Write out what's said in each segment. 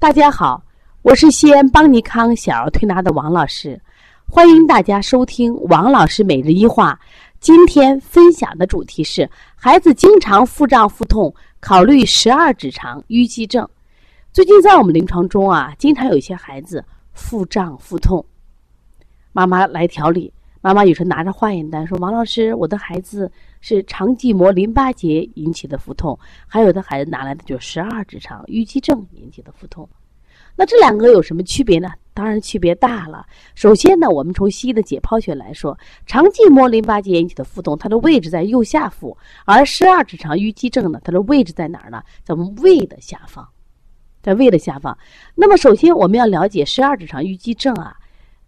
大家好，我是西安邦尼康小儿推拿的王老师，欢迎大家收听王老师每日一话。今天分享的主题是孩子经常腹胀腹痛，考虑十二指肠淤积症。最近在我们临床中啊，经常有一些孩子腹胀腹痛，妈妈来调理，妈妈有时拿着化验单说：“王老师，我的孩子是肠系膜淋巴结引起的腹痛。”还有的孩子拿来的就是十二指肠淤积症引起的腹痛。那这两个有什么区别呢？当然区别大了。首先呢，我们从西医的解剖学来说，肠系膜淋巴结引起的腹痛，它的位置在右下腹；而十二指肠淤积症呢，它的位置在哪儿呢？在我们胃的下方，在胃的下方。那么，首先我们要了解十二指肠淤积症啊，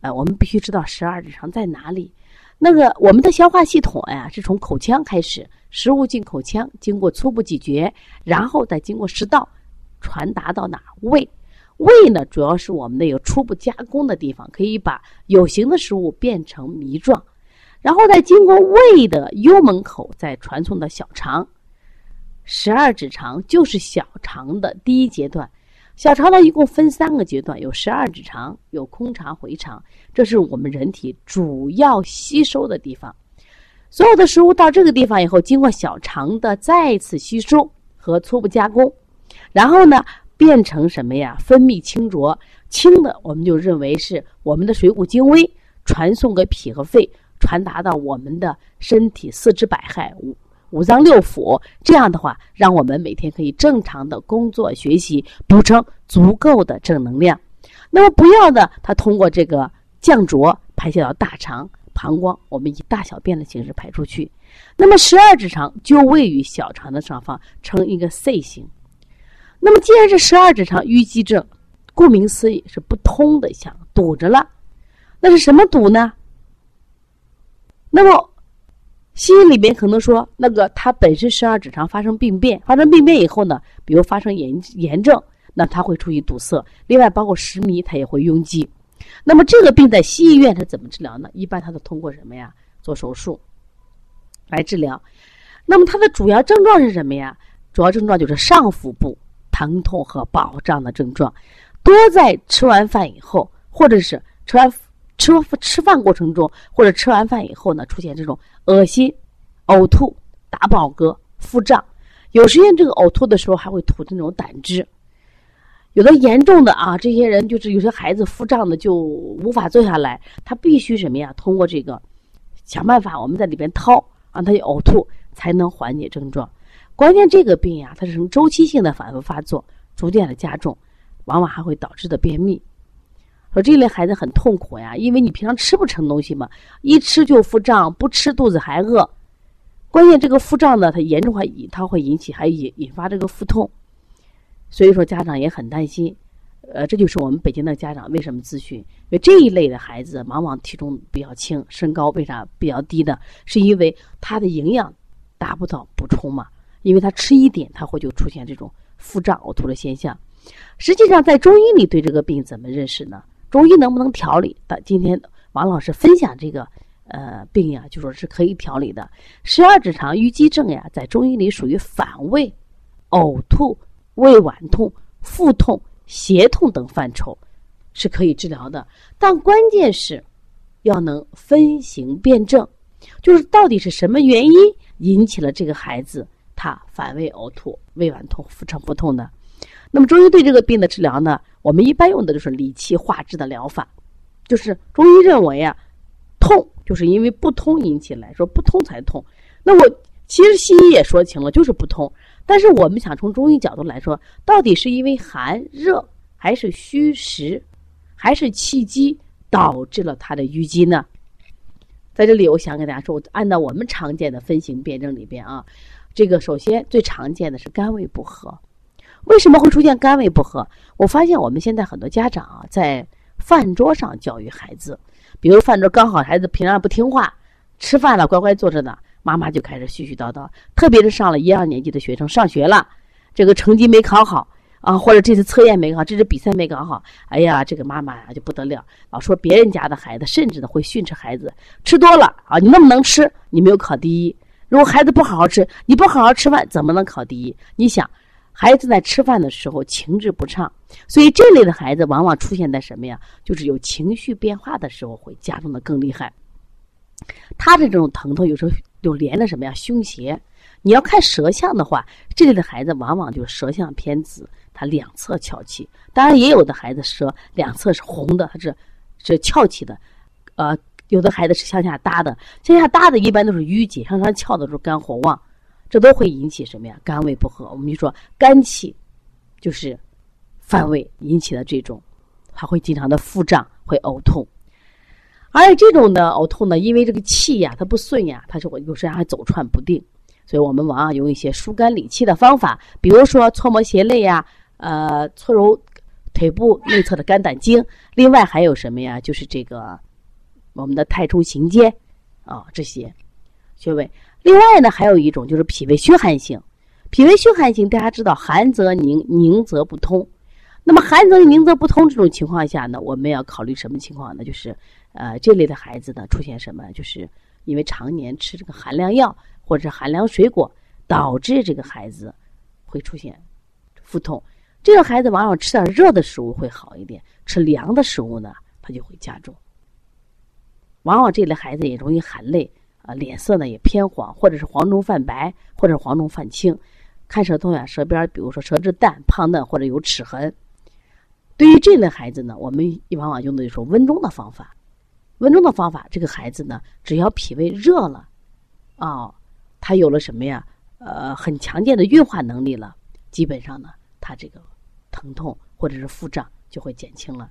呃，我们必须知道十二指肠在哪里。那个我们的消化系统呀，是从口腔开始，食物进口腔，经过初步咀嚼，然后再经过食道传达到哪胃。胃呢，主要是我们的有初步加工的地方，可以把有形的食物变成糜状，然后再经过胃的幽门口，再传送到小肠。十二指肠就是小肠的第一阶段。小肠呢，一共分三个阶段，有十二指肠，有空肠、回肠，这是我们人体主要吸收的地方。所有的食物到这个地方以后，经过小肠的再次吸收和初步加工，然后呢。变成什么呀？分泌清浊，清的我们就认为是我们的水谷精微，传送给脾和肺，传达到我们的身体四肢百骸、五脏六腑。这样的话，让我们每天可以正常的工作学习，补充足够的正能量。那么不要的，它通过这个降浊排泄到大肠、膀胱，我们以大小便的形式排出去。那么十二指肠就位于小肠的上方，呈一个 C 型。那么，既然是十二指肠淤积症，顾名思义是不通的，像堵着了。那是什么堵呢？那么，西医里边可能说，那个它本身十二指肠发生病变，发生病变以后呢，比如发生炎炎症，那它会出现堵塞。另外，包括食糜，它也会拥挤。那么，这个病在西医院它怎么治疗呢？一般它都通过什么呀？做手术来治疗。那么，它的主要症状是什么呀？主要症状就是上腹部。疼痛和饱胀的症状，多在吃完饭以后，或者是吃完吃吃饭过程中，或者吃完饭以后呢，出现这种恶心、呕吐、打饱嗝、腹胀。有时间这个呕吐的时候还会吐这种胆汁。有的严重的啊，这些人就是有些孩子腹胀的就无法坐下来，他必须什么呀？通过这个想办法，我们在里边掏，让他呕吐，才能缓解症状。关键这个病呀，它是呈周期性的反复发作，逐渐的加重，往往还会导致的便秘。说这类孩子很痛苦呀，因为你平常吃不成东西嘛，一吃就腹胀，不吃肚子还饿。关键这个腹胀呢，它严重还它会引起还引引发这个腹痛，所以说家长也很担心。呃，这就是我们北京的家长为什么咨询，因为这一类的孩子往往体重比较轻，身高为啥比较低呢？是因为他的营养达不到补充嘛。因为他吃一点，他会就出现这种腹胀、呕吐的现象。实际上，在中医里对这个病怎么认识呢？中医能不能调理？的今天王老师分享这个呃病呀，就说是可以调理的。十二指肠淤积症呀，在中医里属于反胃、呕吐、胃脘痛、腹痛、胁痛等范畴，是可以治疗的。但关键是要能分型辨证，就是到底是什么原因引起了这个孩子。他反胃呕吐、胃脘痛、腹胀腹痛的，那么中医对这个病的治疗呢？我们一般用的就是理气化滞的疗法，就是中医认为啊，痛就是因为不通引起来说不通才痛。那我其实西医也说清了，就是不通。但是我们想从中医角度来说，到底是因为寒热，还是虚实，还是气机导致了他的淤积呢？在这里，我想给大家说，按照我们常见的分型辩证里边啊。这个首先最常见的是肝胃不和，为什么会出现肝胃不和？我发现我们现在很多家长啊，在饭桌上教育孩子，比如饭桌刚好孩子平常不听话，吃饭了乖乖坐着呢，妈妈就开始絮絮叨叨。特别是上了一二年级的学生上学了，这个成绩没考好啊，或者这次测验没考好，这次比赛没搞好，哎呀，这个妈妈呀就不得了，老说别人家的孩子，甚至呢会训斥孩子吃多了啊，你那么能吃，你没有考第一。如果孩子不好好吃，你不好好吃饭，怎么能考第一？你想，孩子在吃饭的时候情志不畅，所以这类的孩子往往出现在什么呀？就是有情绪变化的时候会加重的更厉害。他的这种疼痛有时候就连着什么呀？胸胁。你要看舌象的话，这类的孩子往往就舌象偏紫，他两侧翘起。当然，也有的孩子舌两侧是红的，他是是翘起的。呃，有的孩子是向下搭的，向下搭的一般都是淤结，向上翘的时候肝火旺，这都会引起什么呀？肝胃不和。我们就说肝气就是犯胃引起的这种，它会经常的腹胀，会呕吐。而这种的呕吐呢，因为这个气呀，它不顺呀，它就会有时候还走窜不定。所以我们往往用一些疏肝理气的方法，比如说搓摩胁肋呀，呃，搓揉腿部内侧的肝胆经。另外还有什么呀？就是这个我们的太冲行间啊，这些穴位。另外呢，还有一种就是脾胃虚寒型。脾胃虚寒型，大家知道寒则凝，凝则不通。那么寒则凝则不通这种情况下呢，我们要考虑什么情况呢？就是呃，这类的孩子呢，出现什么？就是因为常年吃这个寒凉药。或者是寒凉水果导致这个孩子会出现腹痛，这个孩子往往吃点热的食物会好一点，吃凉的食物呢，他就会加重。往往这类孩子也容易含泪啊，脸色呢也偏黄，或者是黄中泛白，或者是黄中泛青。看舌头呀，舌边比如说舌质淡、胖嫩或者有齿痕。对于这类孩子呢，我们往往用的就是温中的方法。温中的方法，这个孩子呢，只要脾胃热了，啊。他有了什么呀？呃，很强健的运化能力了，基本上呢，他这个疼痛或者是腹胀就会减轻了。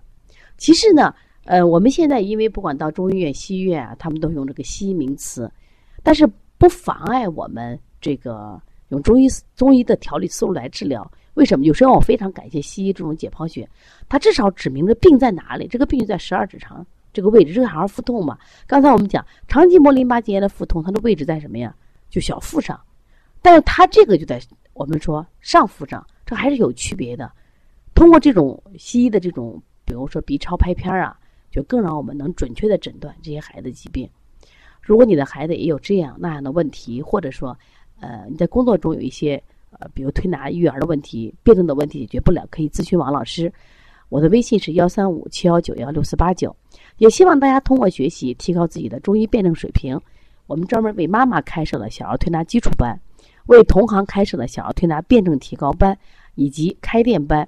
其实呢，呃，我们现在因为不管到中医院、西医院啊，他们都用这个西医名词，但是不妨碍我们这个用中医中医的调理思路来治疗。为什么？有时候我非常感谢西医这种解剖学，它至少指明了病在哪里。这个病就在十二指肠这个位置，这个孩儿腹痛嘛。刚才我们讲肠系膜淋巴结炎的腹痛，它的位置在什么呀？就小腹上，但是它这个就在我们说上腹上，这还是有区别的。通过这种西医的这种，比如说 B 超拍片啊，就更让我们能准确的诊断这些孩子疾病。如果你的孩子也有这样那样的问题，或者说，呃，你在工作中有一些呃，比如推拿育儿的问题、辩证的问题解决不了，可以咨询王老师。我的微信是幺三五七幺九幺六四八九。也希望大家通过学习提高自己的中医辩证水平。我们专门为妈妈开设了小儿推拿基础班，为同行开设了小儿推拿辩证提高班以及开店班，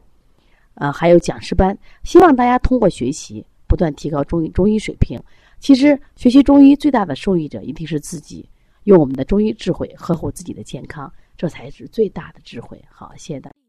啊，还有讲师班。希望大家通过学习不断提高中医中医水平。其实学习中医最大的受益者一定是自己，用我们的中医智慧呵护自己的健康，这才是最大的智慧。好，谢谢大家。